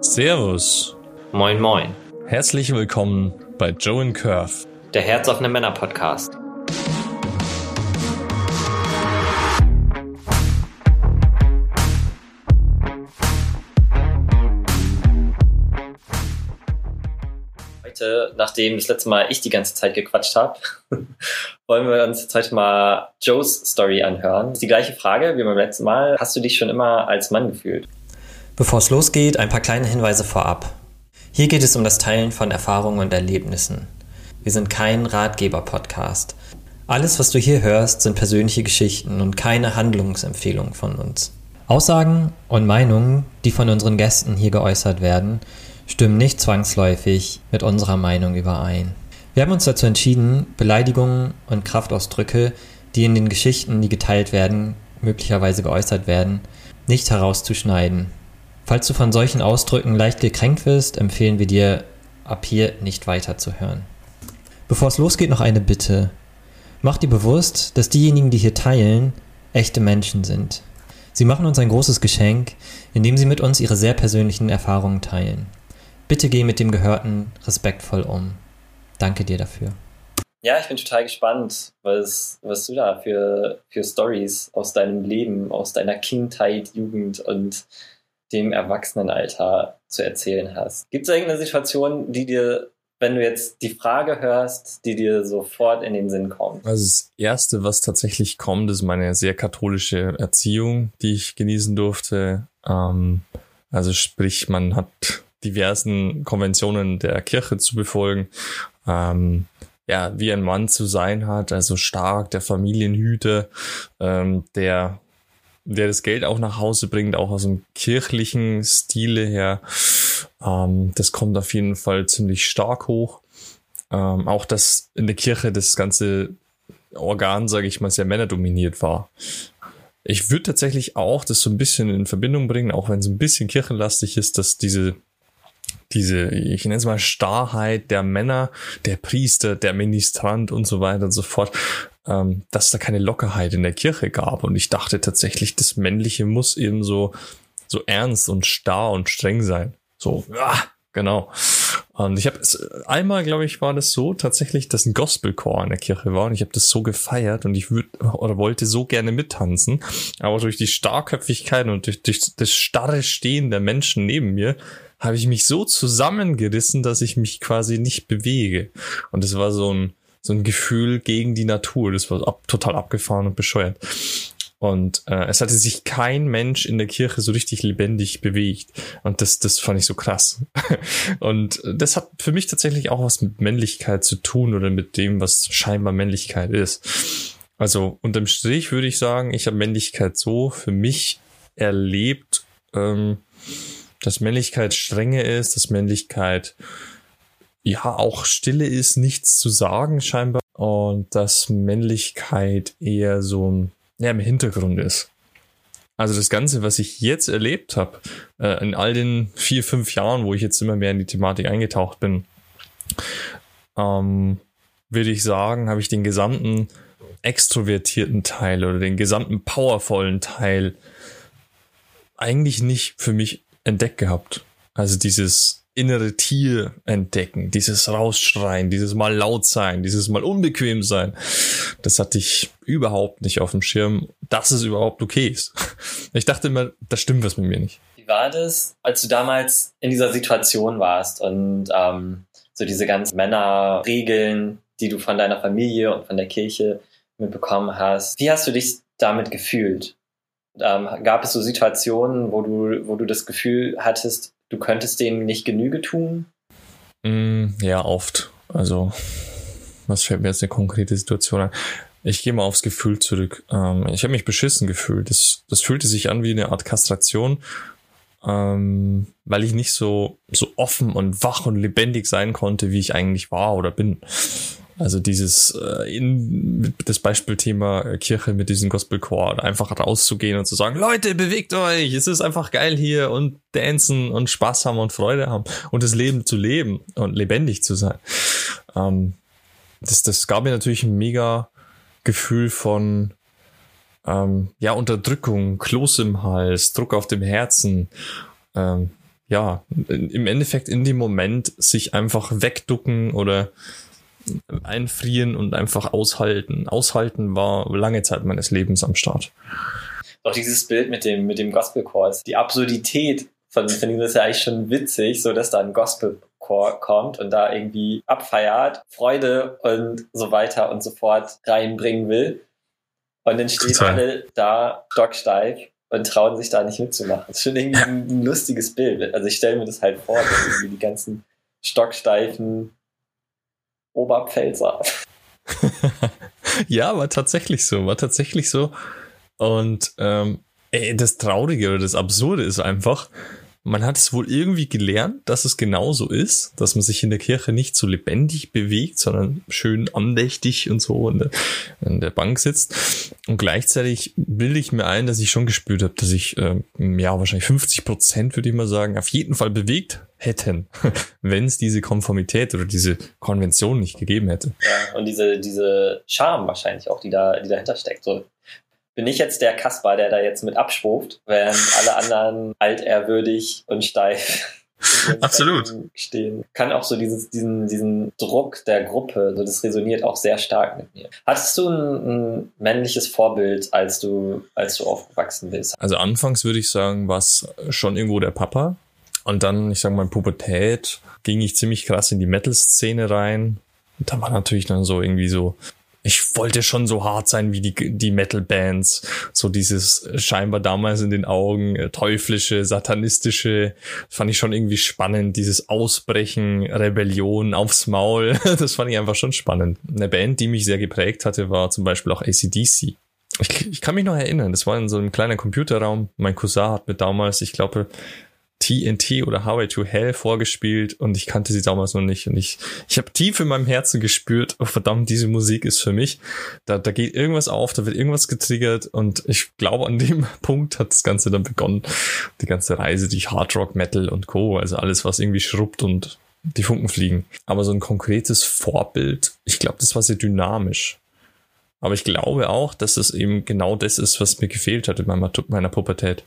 Servus. Moin, moin. Herzlich willkommen bei Joe and Curve. Der Herzoffene Männer Podcast. Heute, nachdem das letzte Mal ich die ganze Zeit gequatscht habe, wollen wir uns jetzt heute mal Joes Story anhören. Das ist die gleiche Frage wie beim letzten Mal. Hast du dich schon immer als Mann gefühlt? Bevor es losgeht, ein paar kleine Hinweise vorab. Hier geht es um das Teilen von Erfahrungen und Erlebnissen. Wir sind kein Ratgeber-Podcast. Alles, was du hier hörst, sind persönliche Geschichten und keine Handlungsempfehlungen von uns. Aussagen und Meinungen, die von unseren Gästen hier geäußert werden, stimmen nicht zwangsläufig mit unserer Meinung überein. Wir haben uns dazu entschieden, Beleidigungen und Kraftausdrücke, die in den Geschichten, die geteilt werden, möglicherweise geäußert werden, nicht herauszuschneiden. Falls du von solchen Ausdrücken leicht gekränkt wirst, empfehlen wir dir, ab hier nicht weiterzuhören. Bevor es losgeht, noch eine Bitte. Mach dir bewusst, dass diejenigen, die hier teilen, echte Menschen sind. Sie machen uns ein großes Geschenk, indem sie mit uns ihre sehr persönlichen Erfahrungen teilen. Bitte geh mit dem Gehörten respektvoll um. Danke dir dafür. Ja, ich bin total gespannt, was, was du da für, für Stories aus deinem Leben, aus deiner Kindheit, Jugend und dem Erwachsenenalter zu erzählen hast. Gibt es irgendeine Situation, die dir wenn du jetzt die Frage hörst, die dir sofort in den Sinn kommt? Also das Erste, was tatsächlich kommt, ist meine sehr katholische Erziehung, die ich genießen durfte. Ähm, also sprich, man hat diversen Konventionen der Kirche zu befolgen. Ähm, ja, wie ein Mann zu sein hat, also stark, der Familienhüter, ähm, der der das Geld auch nach Hause bringt, auch aus dem kirchlichen Stile her. Ähm, das kommt auf jeden Fall ziemlich stark hoch. Ähm, auch dass in der Kirche das ganze Organ, sage ich mal, sehr männerdominiert war. Ich würde tatsächlich auch das so ein bisschen in Verbindung bringen, auch wenn es ein bisschen kirchenlastig ist, dass diese diese, ich nenne es mal Starrheit der Männer, der Priester, der Ministrant und so weiter und so fort, ähm, dass da keine Lockerheit in der Kirche gab. Und ich dachte tatsächlich, das Männliche muss eben so, so ernst und starr und streng sein. So, ja, genau. Und ich habe einmal, glaube ich, war das so tatsächlich, dass ein Gospelchor in der Kirche war und ich habe das so gefeiert und ich würde oder wollte so gerne mittanzen, aber durch die Starrköpfigkeit und durch, durch das starre Stehen der Menschen neben mir habe ich mich so zusammengerissen, dass ich mich quasi nicht bewege. Und das war so ein so ein Gefühl gegen die Natur. Das war ab, total abgefahren und bescheuert. Und äh, es hatte sich kein Mensch in der Kirche so richtig lebendig bewegt. Und das, das fand ich so krass. und das hat für mich tatsächlich auch was mit Männlichkeit zu tun oder mit dem, was scheinbar Männlichkeit ist. Also unterm Strich würde ich sagen, ich habe Männlichkeit so für mich erlebt, ähm, dass Männlichkeit strenge ist, dass Männlichkeit ja auch Stille ist, nichts zu sagen scheinbar und dass Männlichkeit eher so ein, ja, im Hintergrund ist. Also das Ganze, was ich jetzt erlebt habe, äh, in all den vier, fünf Jahren, wo ich jetzt immer mehr in die Thematik eingetaucht bin, ähm, würde ich sagen, habe ich den gesamten extrovertierten Teil oder den gesamten powervollen Teil eigentlich nicht für mich entdeckt gehabt. Also dieses innere Tier entdecken, dieses Rausschreien, dieses mal laut sein, dieses mal unbequem sein. Das hatte ich überhaupt nicht auf dem Schirm, dass es überhaupt okay ist. Ich dachte immer, da stimmt was mit mir nicht. Wie war das, als du damals in dieser Situation warst und ähm, so diese ganzen Männerregeln, die du von deiner Familie und von der Kirche mitbekommen hast? Wie hast du dich damit gefühlt? Ähm, gab es so Situationen, wo du, wo du das Gefühl hattest, du könntest dem nicht Genüge tun? Mm, ja, oft. Also, was fällt mir jetzt eine konkrete Situation ein? Ich gehe mal aufs Gefühl zurück. Ähm, ich habe mich beschissen gefühlt. Das, das fühlte sich an wie eine Art Kastration, ähm, weil ich nicht so, so offen und wach und lebendig sein konnte, wie ich eigentlich war oder bin. Also dieses äh, in das Beispielthema äh, Kirche mit diesem Gospelchor, einfach rauszugehen und zu sagen, Leute, bewegt euch, es ist einfach geil hier und dancen und Spaß haben und Freude haben und das Leben zu leben und lebendig zu sein. Ähm, das, das gab mir natürlich ein mega Gefühl von ähm, ja Unterdrückung, Kloß im Hals, Druck auf dem Herzen, ähm, ja, im Endeffekt in dem Moment sich einfach wegducken oder einfrieren und einfach aushalten. Aushalten war lange Zeit meines Lebens am Start. Auch dieses Bild mit dem, mit dem Gospelchor, die Absurdität von, von ihm ist ja eigentlich schon witzig, so dass da ein Gospelchor kommt und da irgendwie abfeiert, Freude und so weiter und so fort reinbringen will. Und dann stehen Total. alle da stocksteif und trauen sich da nicht mitzumachen. Das ist schon irgendwie ein lustiges Bild. Also ich stelle mir das halt vor, dass irgendwie die ganzen stocksteifen Oberpfälzer. ja, war tatsächlich so, war tatsächlich so. Und ähm, ey, das Traurige oder das Absurde ist einfach, man hat es wohl irgendwie gelernt, dass es genauso ist, dass man sich in der Kirche nicht so lebendig bewegt, sondern schön andächtig und so in der, in der Bank sitzt. Und gleichzeitig bilde ich mir ein, dass ich schon gespürt habe, dass ich, äh, ja, wahrscheinlich 50 Prozent, würde ich mal sagen, auf jeden Fall bewegt hätten, wenn es diese Konformität oder diese Konvention nicht gegeben hätte. Ja, und diese, diese Charme wahrscheinlich auch, die da, die dahinter steckt. So, bin ich jetzt der Kasper, der da jetzt mit abspuft, während alle anderen altehrwürdig und steif Absolut. stehen. Kann auch so dieses, diesen, diesen Druck der Gruppe, so das resoniert auch sehr stark mit mir. Hattest du ein, ein männliches Vorbild, als du, als du aufgewachsen bist? Also anfangs würde ich sagen, war es schon irgendwo der Papa. Und dann, ich sag mal, Pubertät ging ich ziemlich krass in die Metal-Szene rein. Und da war natürlich dann so irgendwie so ich wollte schon so hart sein wie die, die Metal-Bands. So dieses scheinbar damals in den Augen äh, teuflische, satanistische, fand ich schon irgendwie spannend. Dieses Ausbrechen, Rebellion aufs Maul, das fand ich einfach schon spannend. Eine Band, die mich sehr geprägt hatte, war zum Beispiel auch ACDC. Ich, ich kann mich noch erinnern, das war in so einem kleinen Computerraum. Mein Cousin hat mir damals, ich glaube, TNT oder Highway to Hell vorgespielt und ich kannte sie damals noch nicht. Und ich, ich habe tief in meinem Herzen gespürt, oh verdammt, diese Musik ist für mich. Da, da geht irgendwas auf, da wird irgendwas getriggert und ich glaube, an dem Punkt hat das Ganze dann begonnen. Die ganze Reise durch Hard Rock, Metal und Co. Also alles, was irgendwie schrubbt und die Funken fliegen. Aber so ein konkretes Vorbild, ich glaube, das war sehr dynamisch. Aber ich glaube auch, dass es eben genau das ist, was mir gefehlt hat in meiner, meiner Pubertät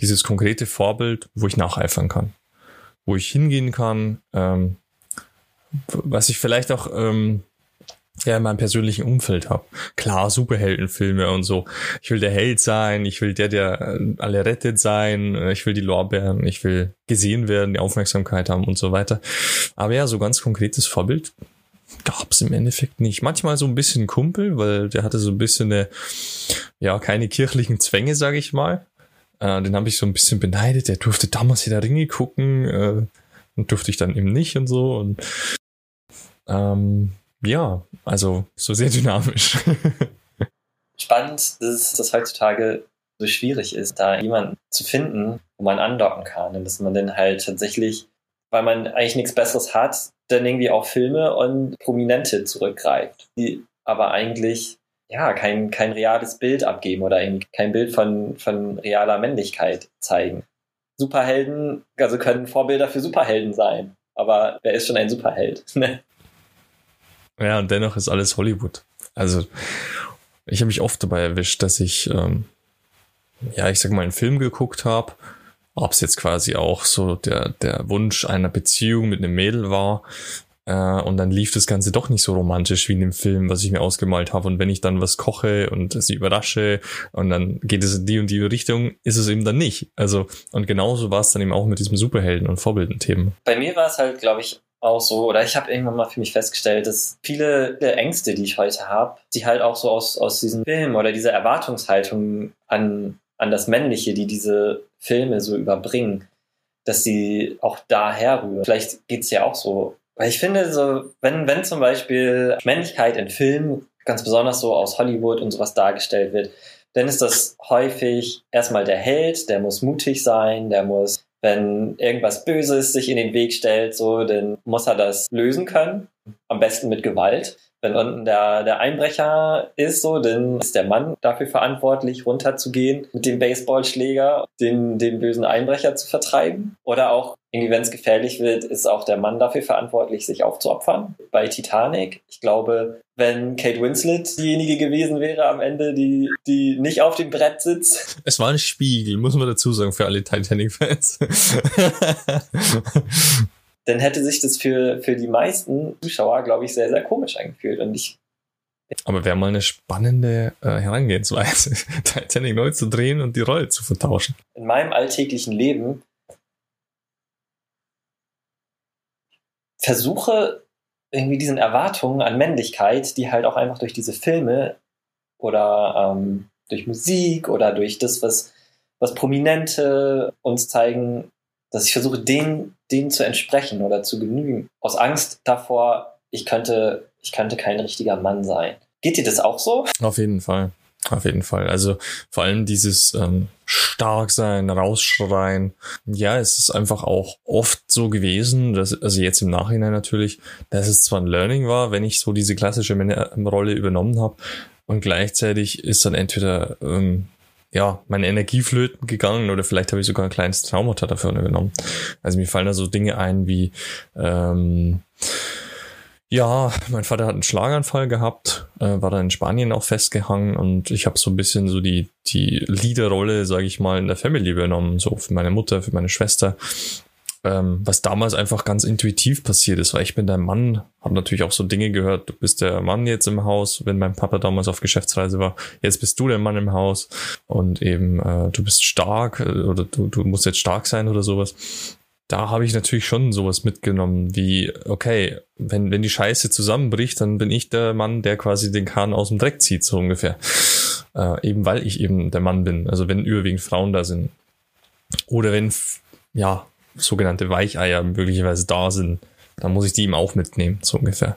dieses konkrete Vorbild, wo ich nacheifern kann, wo ich hingehen kann, ähm, was ich vielleicht auch ähm, ja in meinem persönlichen Umfeld habe. Klar, Superheldenfilme und so. Ich will der Held sein, ich will der, der äh, alle rettet sein, äh, ich will die Lorbeeren, ich will gesehen werden, die Aufmerksamkeit haben und so weiter. Aber ja, so ganz konkretes Vorbild gab es im Endeffekt nicht. Manchmal so ein bisschen Kumpel, weil der hatte so ein bisschen eine, ja, keine kirchlichen Zwänge, sage ich mal. Äh, den habe ich so ein bisschen beneidet. Der durfte damals wieder Ringe gucken äh, und durfte ich dann eben nicht und so. Und ähm, ja, also so sehr dynamisch. Spannend dass heutzutage so schwierig ist, da jemanden zu finden, wo man andocken kann. Und dass man dann halt tatsächlich, weil man eigentlich nichts Besseres hat, dann irgendwie auf Filme und Prominente zurückgreift, die aber eigentlich ja, kein, kein reales Bild abgeben oder kein Bild von, von realer Männlichkeit zeigen. Superhelden, also können Vorbilder für Superhelden sein. Aber wer ist schon ein Superheld? Ne? ja, und dennoch ist alles Hollywood. Also, ich habe mich oft dabei erwischt, dass ich, ähm, ja, ich sag mal, einen Film geguckt habe, ob es jetzt quasi auch so der, der Wunsch einer Beziehung mit einem Mädel war, äh, und dann lief das Ganze doch nicht so romantisch wie in dem Film, was ich mir ausgemalt habe. Und wenn ich dann was koche und sie überrasche und dann geht es in die und die Richtung, ist es eben dann nicht. Also, und genauso war es dann eben auch mit diesem Superhelden- und Vorbildenthemen. Bei mir war es halt, glaube ich, auch so, oder ich habe irgendwann mal für mich festgestellt, dass viele der Ängste, die ich heute habe, die halt auch so aus, aus diesem Film oder dieser Erwartungshaltung an, an das Männliche, die diese Filme so überbringen, dass sie auch daher rühren. Vielleicht geht's ja auch so weil ich finde, so, wenn, wenn zum Beispiel Männlichkeit in Filmen ganz besonders so aus Hollywood und sowas dargestellt wird, dann ist das häufig erstmal der Held, der muss mutig sein, der muss, wenn irgendwas Böses sich in den Weg stellt, so, dann muss er das lösen können. Am besten mit Gewalt. Wenn unten der, der Einbrecher ist, so, dann ist der Mann dafür verantwortlich, runterzugehen mit dem Baseballschläger, den, den bösen Einbrecher zu vertreiben. Oder auch, irgendwie, wenn es gefährlich wird, ist auch der Mann dafür verantwortlich, sich aufzuopfern. Bei Titanic, ich glaube, wenn Kate Winslet diejenige gewesen wäre am Ende, die, die nicht auf dem Brett sitzt. Es war ein Spiegel, muss man dazu sagen, für alle Titanic-Fans. dann hätte sich das für, für die meisten Zuschauer, glaube ich, sehr, sehr komisch angefühlt. Und ich. Aber wäre mal eine spannende äh, Herangehensweise, Titanic neu zu drehen und die Rolle zu vertauschen. In meinem alltäglichen Leben versuche irgendwie diesen Erwartungen an Männlichkeit, die halt auch einfach durch diese Filme oder ähm, durch Musik oder durch das, was, was Prominente uns zeigen, dass ich versuche, denen, denen zu entsprechen oder zu genügen. Aus Angst davor, ich könnte, ich könnte kein richtiger Mann sein. Geht dir das auch so? Auf jeden Fall. Auf jeden Fall. Also vor allem dieses ähm, stark rausschreien. Ja, es ist einfach auch oft so gewesen, dass, also jetzt im Nachhinein natürlich, dass es zwar ein Learning war, wenn ich so diese klassische Männerrolle übernommen habe und gleichzeitig ist dann entweder ähm, ja, meine Energie flöten gegangen oder vielleicht habe ich sogar ein kleines Traumata dafür genommen. Also mir fallen da so Dinge ein wie, ähm, ja, mein Vater hat einen Schlaganfall gehabt, äh, war da in Spanien auch festgehangen und ich habe so ein bisschen so die, die Leaderrolle, sage ich mal, in der Family übernommen, so für meine Mutter, für meine Schwester ähm, was damals einfach ganz intuitiv passiert ist, weil ich bin der Mann, habe natürlich auch so Dinge gehört, du bist der Mann jetzt im Haus, wenn mein Papa damals auf Geschäftsreise war, jetzt bist du der Mann im Haus und eben äh, du bist stark äh, oder du, du musst jetzt stark sein oder sowas. Da habe ich natürlich schon sowas mitgenommen, wie, okay, wenn, wenn die Scheiße zusammenbricht, dann bin ich der Mann, der quasi den Kahn aus dem Dreck zieht, so ungefähr. Äh, eben weil ich eben der Mann bin, also wenn überwiegend Frauen da sind. Oder wenn, ja, sogenannte Weicheier möglicherweise da sind, dann muss ich die ihm auch mitnehmen, so ungefähr.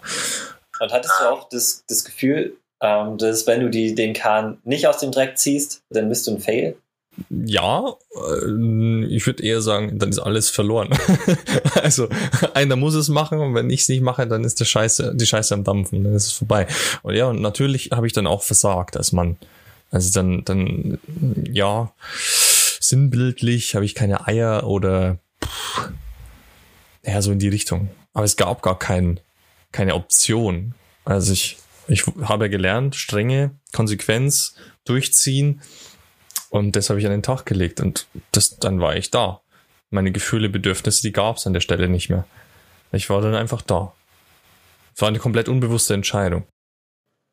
Und hattest du auch das, das Gefühl, ähm, dass wenn du die, den Kahn nicht aus dem Dreck ziehst, dann bist du ein Fail? Ja, äh, ich würde eher sagen, dann ist alles verloren. also einer muss es machen und wenn ich es nicht mache, dann ist der Scheiße, die Scheiße am Dampfen, dann ist es vorbei. Und ja, und natürlich habe ich dann auch versagt als Mann. Also dann, dann, ja, sinnbildlich habe ich keine Eier oder ja, so in die Richtung. Aber es gab gar kein, keine Option. Also ich, ich habe gelernt, strenge Konsequenz durchziehen und das habe ich an den Tag gelegt und das, dann war ich da. Meine Gefühle, Bedürfnisse, die gab es an der Stelle nicht mehr. Ich war dann einfach da. Es war eine komplett unbewusste Entscheidung.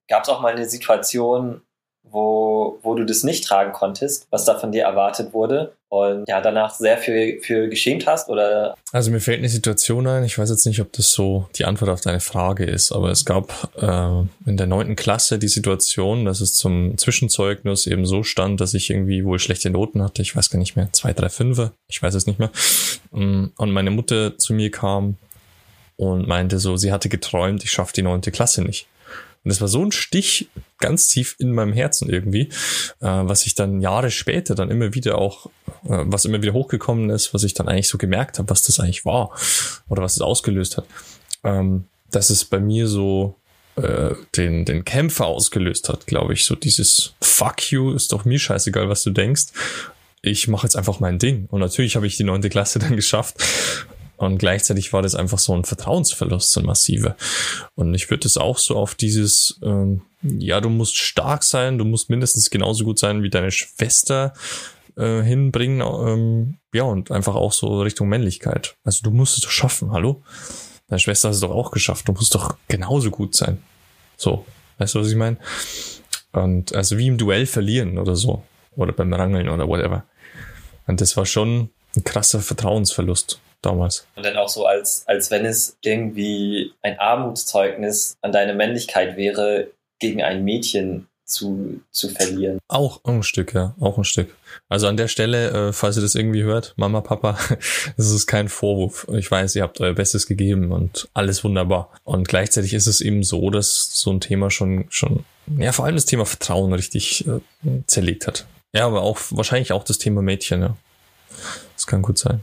Gab es auch mal eine Situation, wo, wo du das nicht tragen konntest, was da von dir erwartet wurde und ja, danach sehr viel für geschämt hast oder? Also mir fällt eine Situation ein, ich weiß jetzt nicht, ob das so die Antwort auf deine Frage ist, aber es gab äh, in der neunten Klasse die Situation, dass es zum Zwischenzeugnis eben so stand, dass ich irgendwie wohl schlechte Noten hatte, ich weiß gar nicht mehr, zwei, drei, fünfe, ich weiß es nicht mehr. Mm, und meine Mutter zu mir kam und meinte so, sie hatte geträumt, ich schaffe die neunte Klasse nicht. Und das war so ein Stich ganz tief in meinem Herzen irgendwie, äh, was ich dann Jahre später dann immer wieder auch, äh, was immer wieder hochgekommen ist, was ich dann eigentlich so gemerkt habe, was das eigentlich war oder was es ausgelöst hat. Ähm, dass es bei mir so äh, den, den Kämpfer ausgelöst hat, glaube ich. So dieses Fuck you, ist doch mir scheißegal, was du denkst. Ich mache jetzt einfach mein Ding. Und natürlich habe ich die neunte Klasse dann geschafft und gleichzeitig war das einfach so ein Vertrauensverlust, so ein massiver. Und ich würde es auch so auf dieses, ähm, ja, du musst stark sein, du musst mindestens genauso gut sein wie deine Schwester äh, hinbringen. Ähm, ja, und einfach auch so Richtung Männlichkeit. Also du musst es doch schaffen, hallo? Deine Schwester hat es doch auch geschafft, du musst doch genauso gut sein. So, weißt du, was ich meine? Und also wie im Duell verlieren oder so. Oder beim Rangeln oder whatever. Und das war schon ein krasser Vertrauensverlust damals. Und dann auch so, als, als wenn es irgendwie ein Armutszeugnis an deine Männlichkeit wäre, gegen ein Mädchen zu, zu verlieren. Auch ein Stück, ja, auch ein Stück. Also an der Stelle, äh, falls ihr das irgendwie hört, Mama, Papa, das ist kein Vorwurf. Ich weiß, ihr habt euer Bestes gegeben und alles wunderbar. Und gleichzeitig ist es eben so, dass so ein Thema schon, schon, ja, vor allem das Thema Vertrauen richtig äh, zerlegt hat. Ja, aber auch wahrscheinlich auch das Thema Mädchen, ja. Das kann gut sein.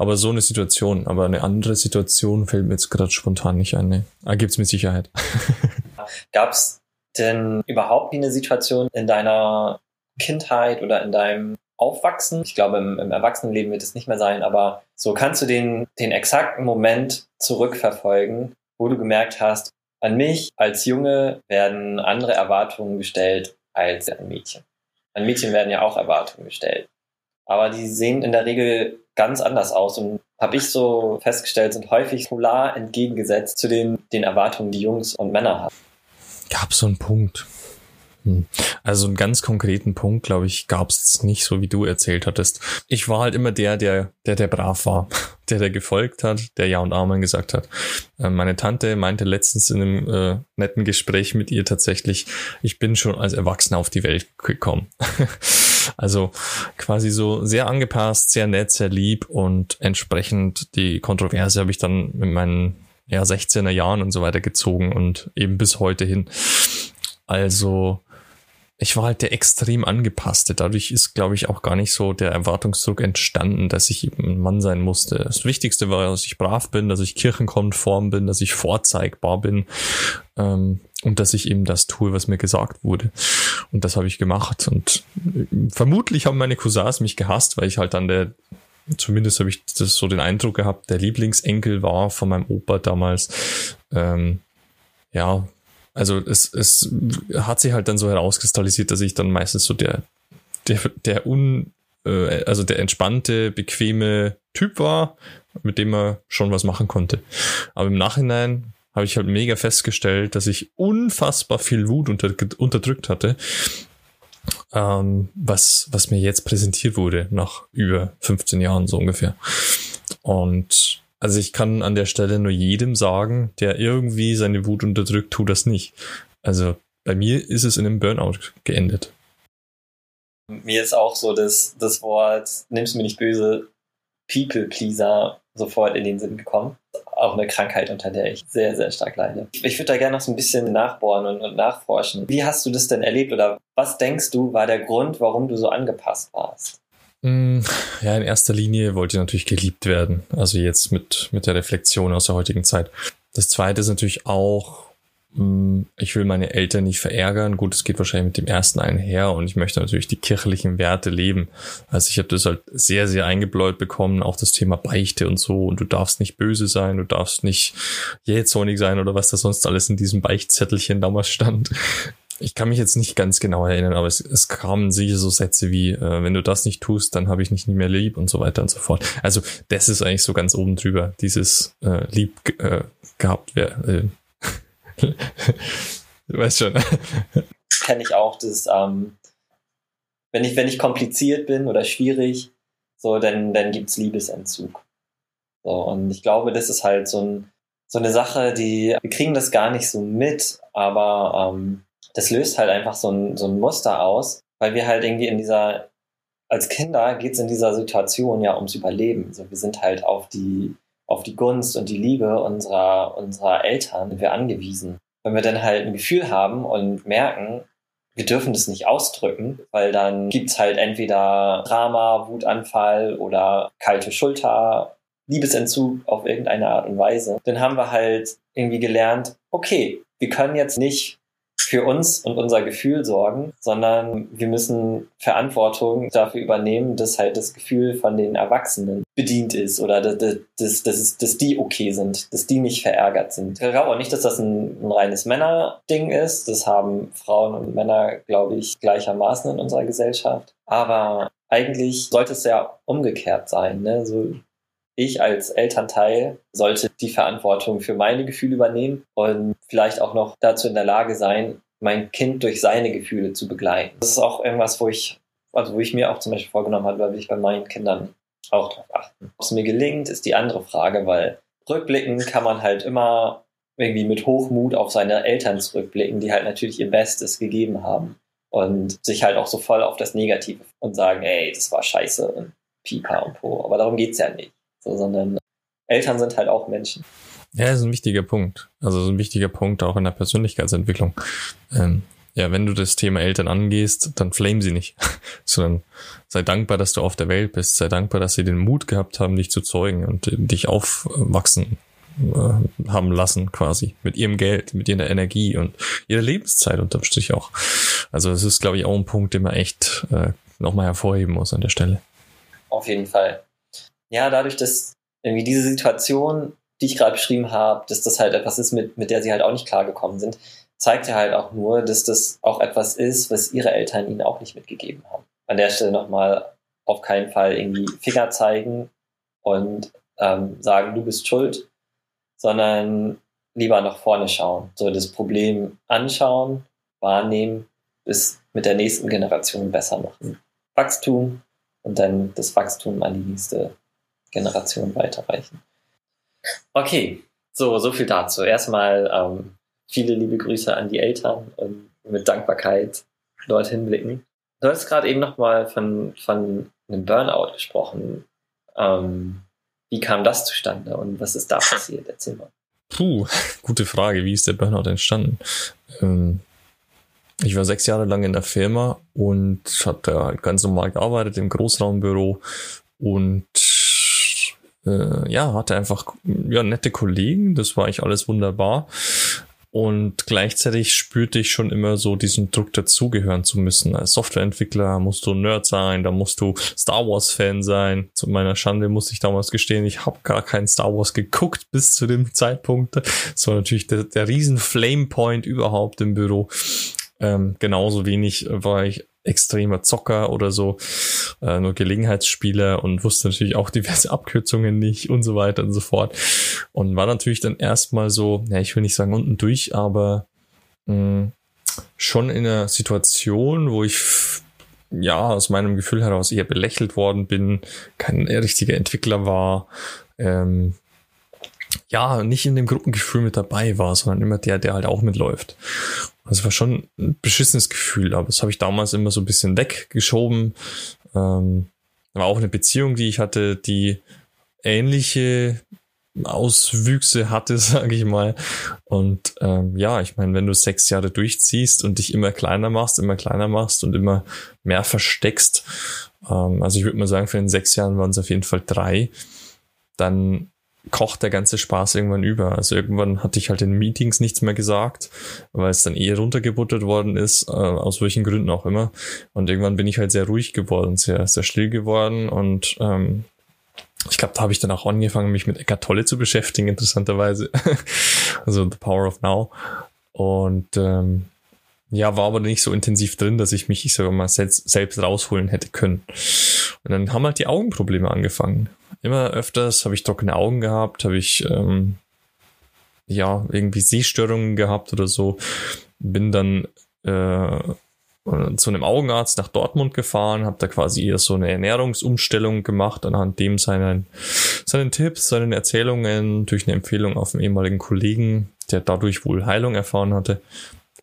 Aber so eine Situation, aber eine andere Situation fällt mir jetzt gerade spontan nicht ein. Ne? Ah, gibt's mit Sicherheit. gab es denn überhaupt eine Situation in deiner Kindheit oder in deinem Aufwachsen? Ich glaube, im, im Erwachsenenleben wird es nicht mehr sein, aber so kannst du den, den exakten Moment zurückverfolgen, wo du gemerkt hast, an mich als Junge werden andere Erwartungen gestellt als ein Mädchen. An Mädchen werden ja auch Erwartungen gestellt. Aber die sehen in der Regel ganz anders aus und habe ich so festgestellt, sind häufig polar entgegengesetzt zu den, den Erwartungen, die Jungs und Männer haben. Gab so einen Punkt. Hm. Also einen ganz konkreten Punkt, glaube ich, gab es nicht, so wie du erzählt hattest. Ich war halt immer der, der, der, der brav war, der, der gefolgt hat, der Ja und Amen gesagt hat. Ähm, meine Tante meinte letztens in einem äh, netten Gespräch mit ihr tatsächlich, ich bin schon als Erwachsener auf die Welt gekommen. also quasi so sehr angepasst, sehr nett, sehr lieb und entsprechend die Kontroverse habe ich dann in meinen ja, 16er Jahren und so weiter gezogen und eben bis heute hin. Also ich war halt der extrem angepasste. Dadurch ist, glaube ich, auch gar nicht so der Erwartungsdruck entstanden, dass ich eben ein Mann sein musste. Das Wichtigste war, dass ich brav bin, dass ich kirchenkonform bin, dass ich vorzeigbar bin ähm, und dass ich eben das tue, was mir gesagt wurde. Und das habe ich gemacht. Und äh, vermutlich haben meine Cousins mich gehasst, weil ich halt dann der zumindest habe ich das so den Eindruck gehabt, der Lieblingsenkel war von meinem Opa damals. Ähm, ja, also es, es hat sich halt dann so herauskristallisiert, dass ich dann meistens so der, der, der un, äh, also der entspannte, bequeme Typ war, mit dem man schon was machen konnte. Aber im Nachhinein habe ich halt mega festgestellt, dass ich unfassbar viel Wut unter, unterdrückt hatte, ähm, was, was mir jetzt präsentiert wurde, nach über 15 Jahren so ungefähr. Und also ich kann an der Stelle nur jedem sagen, der irgendwie seine Wut unterdrückt, tu das nicht. Also bei mir ist es in einem Burnout geendet. Mir ist auch so das, das Wort, nimm's mir nicht böse, People Pleaser sofort in den Sinn gekommen. Auch eine Krankheit, unter der ich sehr, sehr stark leide. Ich würde da gerne noch so ein bisschen nachbohren und, und nachforschen. Wie hast du das denn erlebt oder was denkst du war der Grund, warum du so angepasst warst? Mm, ja, in erster Linie wollte ich natürlich geliebt werden. Also jetzt mit, mit der Reflexion aus der heutigen Zeit. Das zweite ist natürlich auch, ich will meine Eltern nicht verärgern. Gut, es geht wahrscheinlich mit dem ersten einher und ich möchte natürlich die kirchlichen Werte leben. Also ich habe das halt sehr, sehr eingebläut bekommen, auch das Thema Beichte und so. Und du darfst nicht böse sein, du darfst nicht jähzornig sein oder was da sonst alles in diesem Beichtzettelchen damals stand ich kann mich jetzt nicht ganz genau erinnern, aber es, es kamen sicher so Sätze wie, äh, wenn du das nicht tust, dann habe ich nicht mehr lieb und so weiter und so fort. Also das ist eigentlich so ganz oben drüber, dieses äh, lieb äh, gehabt wer. Äh, du weißt schon. Kenne ich auch, dass ähm, wenn ich wenn ich kompliziert bin oder schwierig, so dann dann gibt's Liebesentzug. So und ich glaube, das ist halt so ein so eine Sache, die wir kriegen das gar nicht so mit, aber ähm, das löst halt einfach so ein, so ein Muster aus, weil wir halt irgendwie in dieser, als Kinder geht es in dieser Situation ja ums Überleben. Also wir sind halt auf die, auf die Gunst und die Liebe unserer, unserer Eltern wir angewiesen. Wenn wir dann halt ein Gefühl haben und merken, wir dürfen das nicht ausdrücken, weil dann gibt's halt entweder Drama, Wutanfall oder kalte Schulter, Liebesentzug auf irgendeine Art und Weise. Dann haben wir halt irgendwie gelernt, okay, wir können jetzt nicht für uns und unser Gefühl sorgen, sondern wir müssen Verantwortung dafür übernehmen, dass halt das Gefühl von den Erwachsenen bedient ist oder dass, dass, dass, dass die okay sind, dass die nicht verärgert sind. Ich glaube auch nicht, dass das ein, ein reines Männerding ist. Das haben Frauen und Männer, glaube ich, gleichermaßen in unserer Gesellschaft. Aber eigentlich sollte es ja umgekehrt sein. Ne? So, ich als Elternteil sollte die Verantwortung für meine Gefühle übernehmen und vielleicht auch noch dazu in der Lage sein, mein Kind durch seine Gefühle zu begleiten. Das ist auch irgendwas, wo ich, also wo ich mir auch zum Beispiel vorgenommen habe, weil ich bei meinen Kindern auch darauf achten. Ob es mir gelingt, ist die andere Frage, weil rückblicken kann man halt immer irgendwie mit Hochmut auf seine Eltern zurückblicken, die halt natürlich ihr Bestes gegeben haben und sich halt auch so voll auf das Negative und sagen, ey, das war scheiße und Pika und Po. Aber darum geht's ja nicht so, sondern Eltern sind halt auch Menschen. Ja, das ist ein wichtiger Punkt. Also so ein wichtiger Punkt auch in der Persönlichkeitsentwicklung. Ähm, ja, wenn du das Thema Eltern angehst, dann flame sie nicht, sondern sei dankbar, dass du auf der Welt bist. Sei dankbar, dass sie den Mut gehabt haben, dich zu zeugen und dich aufwachsen äh, haben lassen, quasi. Mit ihrem Geld, mit ihrer Energie und ihrer Lebenszeit unterm Strich auch. Also es ist, glaube ich, auch ein Punkt, den man echt äh, nochmal hervorheben muss an der Stelle. Auf jeden Fall. Ja, dadurch, dass irgendwie diese Situation, die ich gerade beschrieben habe, dass das halt etwas ist, mit, mit der sie halt auch nicht klargekommen sind, zeigt ja halt auch nur, dass das auch etwas ist, was ihre Eltern ihnen auch nicht mitgegeben haben. An der Stelle nochmal auf keinen Fall irgendwie Finger zeigen und ähm, sagen, du bist schuld, sondern lieber nach vorne schauen. So das Problem anschauen, wahrnehmen, bis mit der nächsten Generation besser machen. Wachstum und dann das Wachstum an die nächste Generation weiterreichen. Okay, so, so viel dazu. Erstmal ähm, viele liebe Grüße an die Eltern und mit Dankbarkeit dorthin blicken. Du hast gerade eben nochmal von, von einem Burnout gesprochen. Ähm, wie kam das zustande und was ist da passiert? Erzähl mal. Puh, gute Frage. Wie ist der Burnout entstanden? Ähm, ich war sechs Jahre lang in der Firma und hatte halt ganz normal gearbeitet im Großraumbüro und äh, ja, hatte einfach ja, nette Kollegen. Das war eigentlich alles wunderbar. Und gleichzeitig spürte ich schon immer so diesen Druck dazugehören zu müssen. Als Softwareentwickler musst du Nerd sein, da musst du Star Wars Fan sein. Zu meiner Schande muss ich damals gestehen, ich habe gar kein Star Wars geguckt bis zu dem Zeitpunkt. Das war natürlich der, der riesen Flame Point überhaupt im Büro. Ähm, genauso wenig war ich extremer Zocker oder so, äh, nur Gelegenheitsspieler und wusste natürlich auch diverse Abkürzungen nicht und so weiter und so fort. Und war natürlich dann erstmal so, ja, ich will nicht sagen unten durch, aber mh, mm, schon in einer Situation, wo ich ja aus meinem Gefühl heraus eher belächelt worden bin, kein richtiger Entwickler war, ähm, ja, nicht in dem Gruppengefühl mit dabei war, sondern immer der, der halt auch mitläuft. Also war schon ein beschissenes Gefühl, aber das habe ich damals immer so ein bisschen weggeschoben. Ähm, war auch eine Beziehung, die ich hatte, die ähnliche Auswüchse hatte, sage ich mal. Und ähm, ja, ich meine, wenn du sechs Jahre durchziehst und dich immer kleiner machst, immer kleiner machst und immer mehr versteckst, ähm, also ich würde mal sagen, für den sechs Jahren waren es auf jeden Fall drei, dann kocht der ganze Spaß irgendwann über. Also irgendwann hatte ich halt in Meetings nichts mehr gesagt, weil es dann eher runtergebuttert worden ist, äh, aus welchen Gründen auch immer. Und irgendwann bin ich halt sehr ruhig geworden, sehr, sehr still geworden und ähm, ich glaube, da habe ich dann auch angefangen, mich mit Eckart Tolle zu beschäftigen, interessanterweise. also The Power of Now. Und ähm, ja, war aber nicht so intensiv drin, dass ich mich, ich sage mal, selbst, rausholen hätte können. Und dann haben halt die Augenprobleme angefangen immer öfters habe ich trockene Augen gehabt, habe ich ähm, ja irgendwie Sehstörungen gehabt oder so. Bin dann äh, zu einem Augenarzt nach Dortmund gefahren, habe da quasi eher so eine Ernährungsumstellung gemacht, anhand dem seinen, seinen Tipps, seinen Erzählungen, durch eine Empfehlung auf einen ehemaligen Kollegen, der dadurch wohl Heilung erfahren hatte.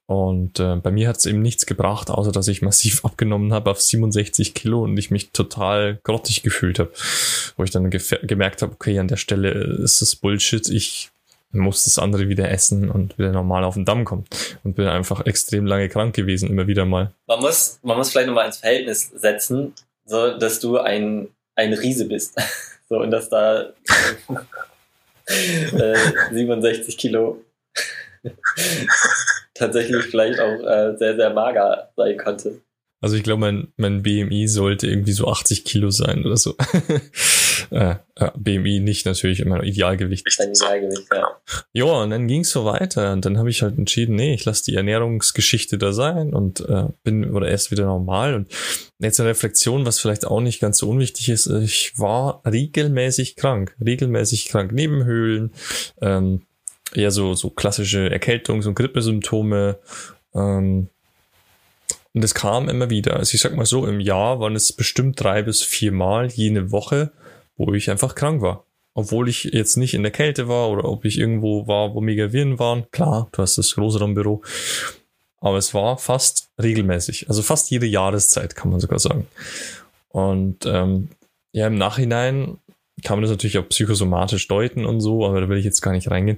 Und äh, bei mir hat es eben nichts gebracht, außer dass ich massiv abgenommen habe auf 67 Kilo und ich mich total grottig gefühlt habe. Wo ich dann gemerkt habe, okay, an der Stelle ist das Bullshit, ich muss das andere wieder essen und wieder normal auf den Damm kommen. Und bin einfach extrem lange krank gewesen, immer wieder mal. Man muss, man muss vielleicht nochmal ins Verhältnis setzen, so dass du ein, ein Riese bist. so und dass da äh, 67 Kilo tatsächlich vielleicht auch äh, sehr, sehr mager sein konnte. Also ich glaube, mein, mein BMI sollte irgendwie so 80 Kilo sein oder so. äh, äh, BMI nicht natürlich immer Idealgewicht. Dein Idealgewicht, ja. Ja, und dann ging es so weiter. Und dann habe ich halt entschieden, nee, ich lasse die Ernährungsgeschichte da sein und äh, bin oder erst wieder normal. Und jetzt eine Reflexion, was vielleicht auch nicht ganz so unwichtig ist, ich war regelmäßig krank. Regelmäßig krank. Nebenhöhlen, ähm, eher so, so klassische Erkältungs- und Grippesymptome. Ähm, und es kam immer wieder. Also ich sag mal so, im Jahr waren es bestimmt drei bis vier Mal jene Woche, wo ich einfach krank war. Obwohl ich jetzt nicht in der Kälte war oder ob ich irgendwo war, wo mega Viren waren. Klar, du hast das Großraumbüro. Aber es war fast regelmäßig. Also fast jede Jahreszeit, kann man sogar sagen. Und ähm, ja, im Nachhinein kann man das natürlich auch psychosomatisch deuten und so, aber da will ich jetzt gar nicht reingehen.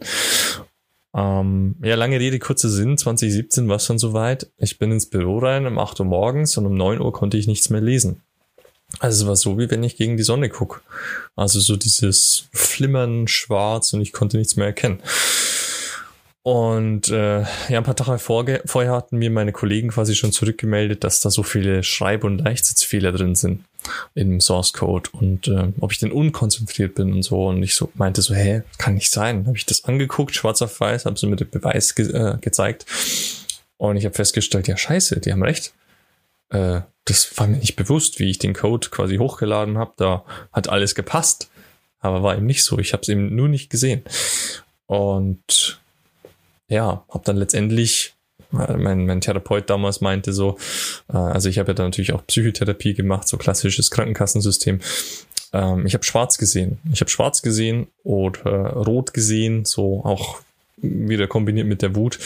Ähm, ja, lange Rede, kurzer Sinn. 2017 war es dann soweit. Ich bin ins Büro rein um 8 Uhr morgens und um 9 Uhr konnte ich nichts mehr lesen. Also es war so, wie wenn ich gegen die Sonne gucke. Also so dieses Flimmern schwarz und ich konnte nichts mehr erkennen. Und äh, ja, ein paar Tage vorher hatten mir meine Kollegen quasi schon zurückgemeldet, dass da so viele Schreib- und Leichtsitzfehler drin sind im Source Code und äh, ob ich denn unkonzentriert bin und so. Und ich so meinte so, hä, kann nicht sein. Habe ich das angeguckt, schwarz auf weiß, habe so mit dem Beweis ge äh, gezeigt. Und ich habe festgestellt, ja scheiße, die haben recht. Äh, das war mir nicht bewusst, wie ich den Code quasi hochgeladen habe. Da hat alles gepasst. Aber war eben nicht so. Ich habe es eben nur nicht gesehen. Und ja, habe dann letztendlich, mein, mein Therapeut damals meinte so, äh, also ich habe ja dann natürlich auch Psychotherapie gemacht, so klassisches Krankenkassensystem. Ähm, ich habe schwarz gesehen. Ich habe schwarz gesehen oder rot gesehen, so auch wieder kombiniert mit der Wut.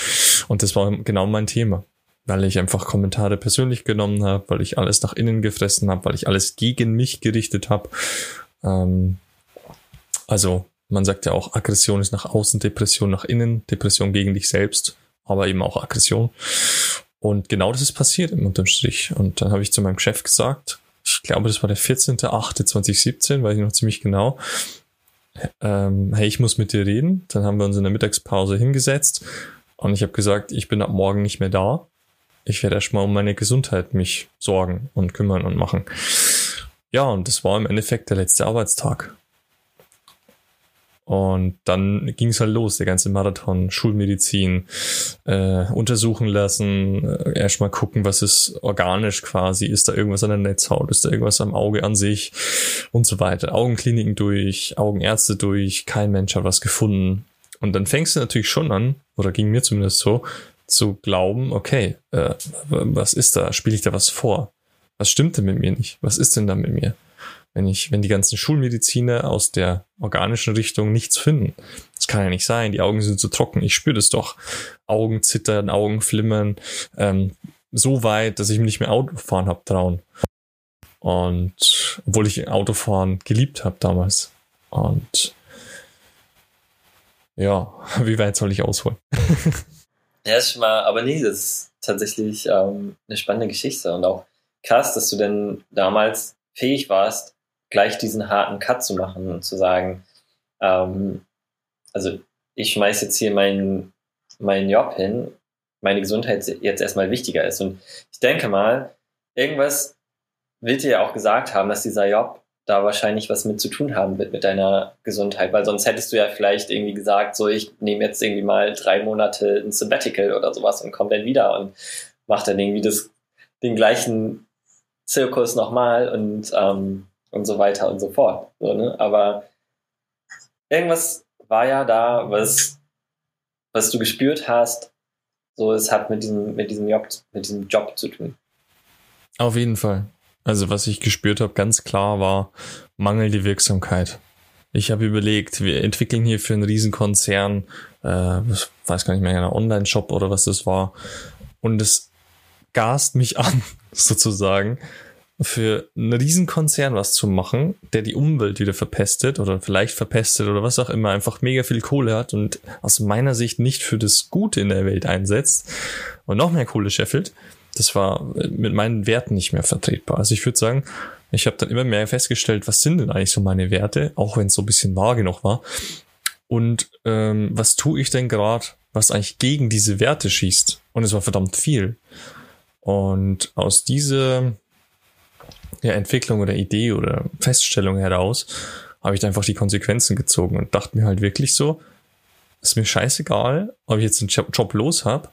Und das war genau mein Thema weil ich einfach Kommentare persönlich genommen habe, weil ich alles nach innen gefressen habe, weil ich alles gegen mich gerichtet habe. Ähm, also man sagt ja auch, Aggression ist nach außen, Depression nach innen, Depression gegen dich selbst, aber eben auch Aggression. Und genau das ist passiert im Unterstrich. Und dann habe ich zu meinem Chef gesagt, ich glaube, das war der 14.08.2017, weiß ich noch ziemlich genau. Ähm, hey, ich muss mit dir reden. Dann haben wir uns in der Mittagspause hingesetzt und ich habe gesagt, ich bin ab morgen nicht mehr da. Ich werde erstmal um meine Gesundheit mich sorgen und kümmern und machen. Ja, und das war im Endeffekt der letzte Arbeitstag. Und dann ging es halt los, der ganze Marathon, Schulmedizin, äh, untersuchen lassen, äh, erstmal gucken, was ist organisch quasi, ist da irgendwas an der Netzhaut, ist da irgendwas am Auge an sich und so weiter. Augenkliniken durch, Augenärzte durch, kein Mensch hat was gefunden. Und dann fängst du natürlich schon an, oder ging mir zumindest so, zu glauben, okay, äh, was ist da? Spiele ich da was vor? Was stimmt denn mit mir nicht? Was ist denn da mit mir? Wenn ich, wenn die ganzen Schulmediziner aus der organischen Richtung nichts finden. Das kann ja nicht sein, die Augen sind zu trocken, ich spüre das doch. Augen zittern, Augen flimmern, ähm, so weit, dass ich mich nicht mehr Autofahren hab trauen. Und obwohl ich Autofahren geliebt habe damals. Und ja, wie weit soll ich ausholen? ja, ist mal, aber nee, das ist tatsächlich ähm, eine spannende Geschichte und auch krass, dass du denn damals fähig warst, gleich diesen harten Cut zu machen und zu sagen, ähm, also ich schmeiße jetzt hier meinen, meinen Job hin, meine Gesundheit jetzt erstmal wichtiger ist. Und ich denke mal, irgendwas wird dir ja auch gesagt haben, dass dieser Job da wahrscheinlich was mit zu tun haben wird mit deiner Gesundheit, weil sonst hättest du ja vielleicht irgendwie gesagt, so ich nehme jetzt irgendwie mal drei Monate ein Sabbatical oder sowas und komme dann wieder und mache dann irgendwie das, den gleichen Zirkus nochmal und ähm, und so weiter und so fort. So, ne? Aber irgendwas war ja da, was, was du gespürt hast, so es hat mit diesem, mit diesem Job, mit diesem Job zu tun. Auf jeden Fall. Also was ich gespürt habe, ganz klar war mangelnde Wirksamkeit. Ich habe überlegt, wir entwickeln hier für einen Riesenkonzern, äh, ich weiß gar nicht mehr, einen Online-Shop oder was das war. Und es gast mich an, sozusagen, für einen Riesenkonzern was zu machen, der die Umwelt wieder verpestet oder vielleicht verpestet oder was auch immer, einfach mega viel Kohle hat und aus meiner Sicht nicht für das Gute in der Welt einsetzt und noch mehr Kohle scheffelt, das war mit meinen Werten nicht mehr vertretbar. Also ich würde sagen, ich habe dann immer mehr festgestellt, was sind denn eigentlich so meine Werte, auch wenn es so ein bisschen vage noch war. Und ähm, was tue ich denn gerade, was eigentlich gegen diese Werte schießt? Und es war verdammt viel. Und aus dieser ja, Entwicklung oder Idee oder Feststellung heraus habe ich da einfach die Konsequenzen gezogen und dachte mir halt wirklich so, ist mir scheißegal, ob ich jetzt einen Job los habe.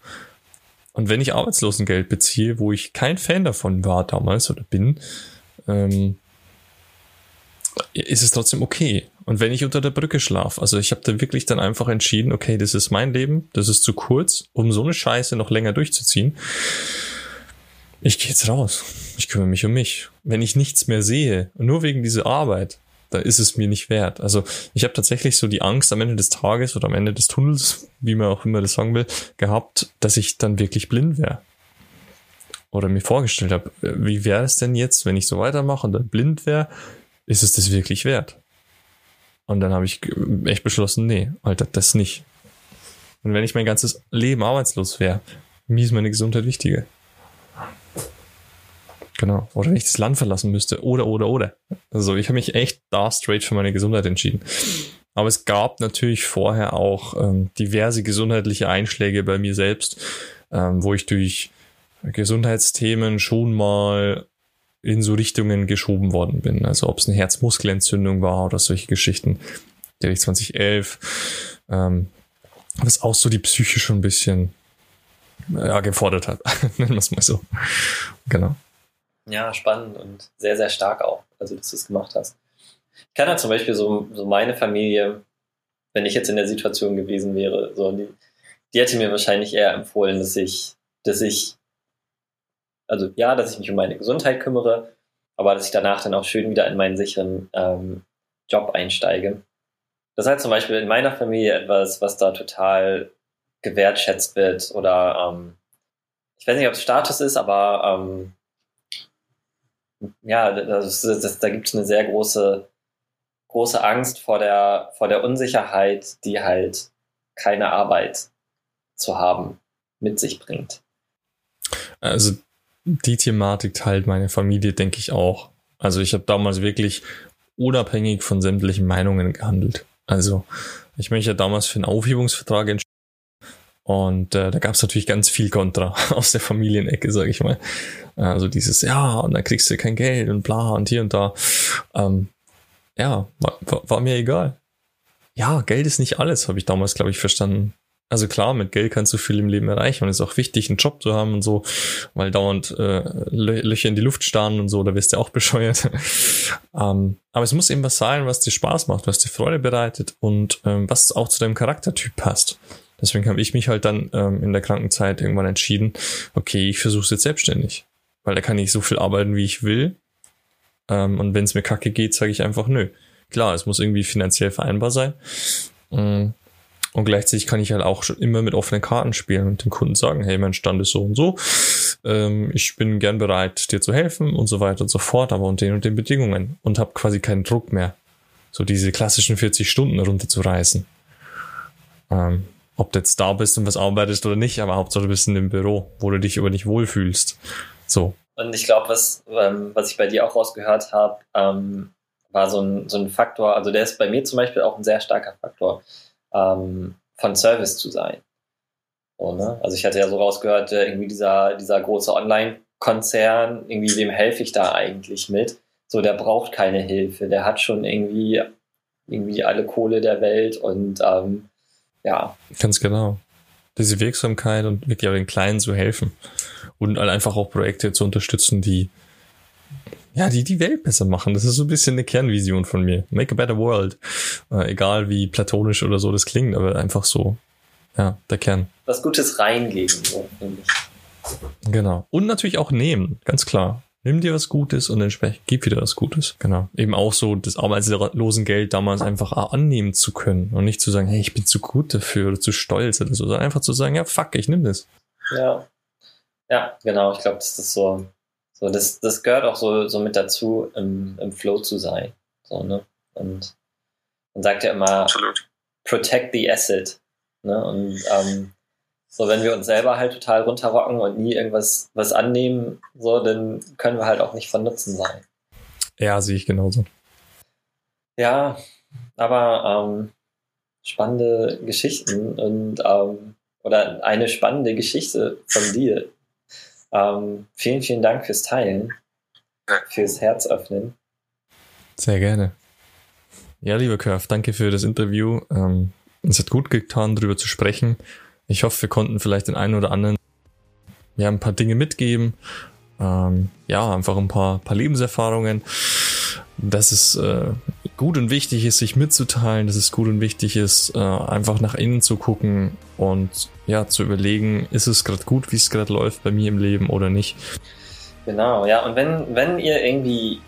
Und wenn ich Arbeitslosengeld beziehe, wo ich kein Fan davon war damals oder bin, ähm, ist es trotzdem okay. Und wenn ich unter der Brücke schlafe, also ich habe da wirklich dann einfach entschieden, okay, das ist mein Leben, das ist zu kurz, um so eine Scheiße noch länger durchzuziehen ich gehe jetzt raus. Ich kümmere mich um mich. Wenn ich nichts mehr sehe, nur wegen dieser Arbeit, dann ist es mir nicht wert. Also ich habe tatsächlich so die Angst am Ende des Tages oder am Ende des Tunnels, wie man auch immer das sagen will, gehabt, dass ich dann wirklich blind wäre. Oder mir vorgestellt habe, wie wäre es denn jetzt, wenn ich so weitermache und dann blind wäre, ist es das wirklich wert? Und dann habe ich echt beschlossen, nee, Alter, das nicht. Und wenn ich mein ganzes Leben arbeitslos wäre, mir ist meine Gesundheit wichtiger. Genau. Oder wenn ich das Land verlassen müsste. Oder, oder, oder. Also ich habe mich echt da straight für meine Gesundheit entschieden. Aber es gab natürlich vorher auch ähm, diverse gesundheitliche Einschläge bei mir selbst, ähm, wo ich durch Gesundheitsthemen schon mal in so Richtungen geschoben worden bin. Also ob es eine Herzmuskelentzündung war oder solche Geschichten. Direkt 2011. Ähm, was auch so die Psyche schon ein bisschen ja, gefordert hat. Nennen wir es mal so. Genau. Ja, spannend und sehr, sehr stark auch, also dass du es gemacht hast. Ich kann ja zum Beispiel so, so meine Familie, wenn ich jetzt in der Situation gewesen wäre, so die, die hätte mir wahrscheinlich eher empfohlen, dass ich, dass ich, also ja, dass ich mich um meine Gesundheit kümmere, aber dass ich danach dann auch schön wieder in meinen sicheren ähm, Job einsteige. Das halt zum Beispiel in meiner Familie etwas, was da total gewertschätzt wird oder ähm, ich weiß nicht, ob es Status ist, aber ähm, ja, das, das, da gibt es eine sehr große, große Angst vor der, vor der Unsicherheit, die halt keine Arbeit zu haben mit sich bringt. Also die Thematik teilt meine Familie, denke ich auch. Also ich habe damals wirklich unabhängig von sämtlichen Meinungen gehandelt. Also ich möchte ja damals für einen Aufhebungsvertrag entschieden und äh, da gab es natürlich ganz viel Kontra aus der Familienecke, sage ich mal. Also dieses, ja, und dann kriegst du kein Geld und bla und hier und da. Ähm, ja, war, war, mir egal. Ja, Geld ist nicht alles, habe ich damals, glaube ich, verstanden. Also klar, mit Geld kannst du viel im Leben erreichen und es ist auch wichtig, einen Job zu haben und so, weil dauernd äh, Löcher in die Luft starren und so, da wirst du auch bescheuert. ähm, aber es muss eben was sein, was dir Spaß macht, was dir Freude bereitet und ähm, was auch zu deinem Charaktertyp passt. Deswegen habe ich mich halt dann ähm, in der Krankenzeit irgendwann entschieden, okay, ich versuche es jetzt selbstständig weil da kann ich so viel arbeiten, wie ich will. Ähm, und wenn es mir kacke geht, sage ich einfach nö. Klar, es muss irgendwie finanziell vereinbar sein. Ähm, und gleichzeitig kann ich halt auch schon immer mit offenen Karten spielen und dem Kunden sagen, hey, mein Stand ist so und so. Ähm, ich bin gern bereit, dir zu helfen und so weiter und so fort, aber unter den und den Bedingungen. Und habe quasi keinen Druck mehr, so diese klassischen 40 Stunden runterzureißen. Ähm, ob du jetzt da bist und was arbeitest oder nicht, aber Hauptsache du bist in dem Büro, wo du dich aber nicht wohlfühlst. So. Und ich glaube, was, ähm, was ich bei dir auch rausgehört habe, ähm, war so ein, so ein Faktor, also der ist bei mir zum Beispiel auch ein sehr starker Faktor, ähm, von Service zu sein. So, ne? Also ich hatte ja so rausgehört, äh, irgendwie dieser, dieser große Online-Konzern, irgendwie wem helfe ich da eigentlich mit? So, der braucht keine Hilfe, der hat schon irgendwie, irgendwie alle Kohle der Welt und ähm, ja. Ganz genau. Diese Wirksamkeit und wirklich auch den Kleinen zu helfen und einfach auch Projekte zu unterstützen, die ja, die die Welt besser machen. Das ist so ein bisschen eine Kernvision von mir. Make a better world. Äh, egal wie platonisch oder so das klingt, aber einfach so, ja, der Kern. Was Gutes reingeben, so, finde ich. Genau. Und natürlich auch nehmen, ganz klar. Nimm dir was Gutes und entsprechend gib wieder was Gutes. Genau. Eben auch so das Arbeitslosengeld damals einfach annehmen zu können und nicht zu sagen, hey, ich bin zu gut dafür oder zu stolz oder so, sondern einfach zu sagen, ja, fuck, ich nehme das. Ja. Ja, genau. Ich glaube, das ist so, so das, das gehört auch so, so mit dazu, im, im Flow zu sein. So, ne? Und man sagt ja immer, Absolut. protect the asset. Ne? Und ähm, so, wenn wir uns selber halt total runterrocken und nie irgendwas was annehmen, so, dann können wir halt auch nicht von Nutzen sein. Ja, sehe ich genauso. Ja, aber ähm, spannende Geschichten und ähm, oder eine spannende Geschichte von dir, ähm, vielen, vielen Dank fürs Teilen, fürs Herz öffnen. Sehr gerne. Ja, lieber Curve, danke für das Interview. Ähm, es hat gut getan, darüber zu sprechen. Ich hoffe, wir konnten vielleicht den einen oder anderen ja, ein paar Dinge mitgeben. Ähm, ja, einfach ein paar, paar Lebenserfahrungen. Dass es äh, gut und wichtig ist, sich mitzuteilen, dass es gut und wichtig ist, äh, einfach nach innen zu gucken und ja, zu überlegen, ist es gerade gut, wie es gerade läuft bei mir im Leben oder nicht. Genau, ja, und wenn, wenn ihr irgendwie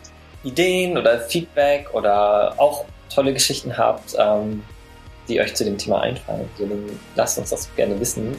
Ideen oder Feedback oder auch tolle Geschichten habt, ähm, die euch zu dem Thema einfallen, lasst uns das gerne wissen.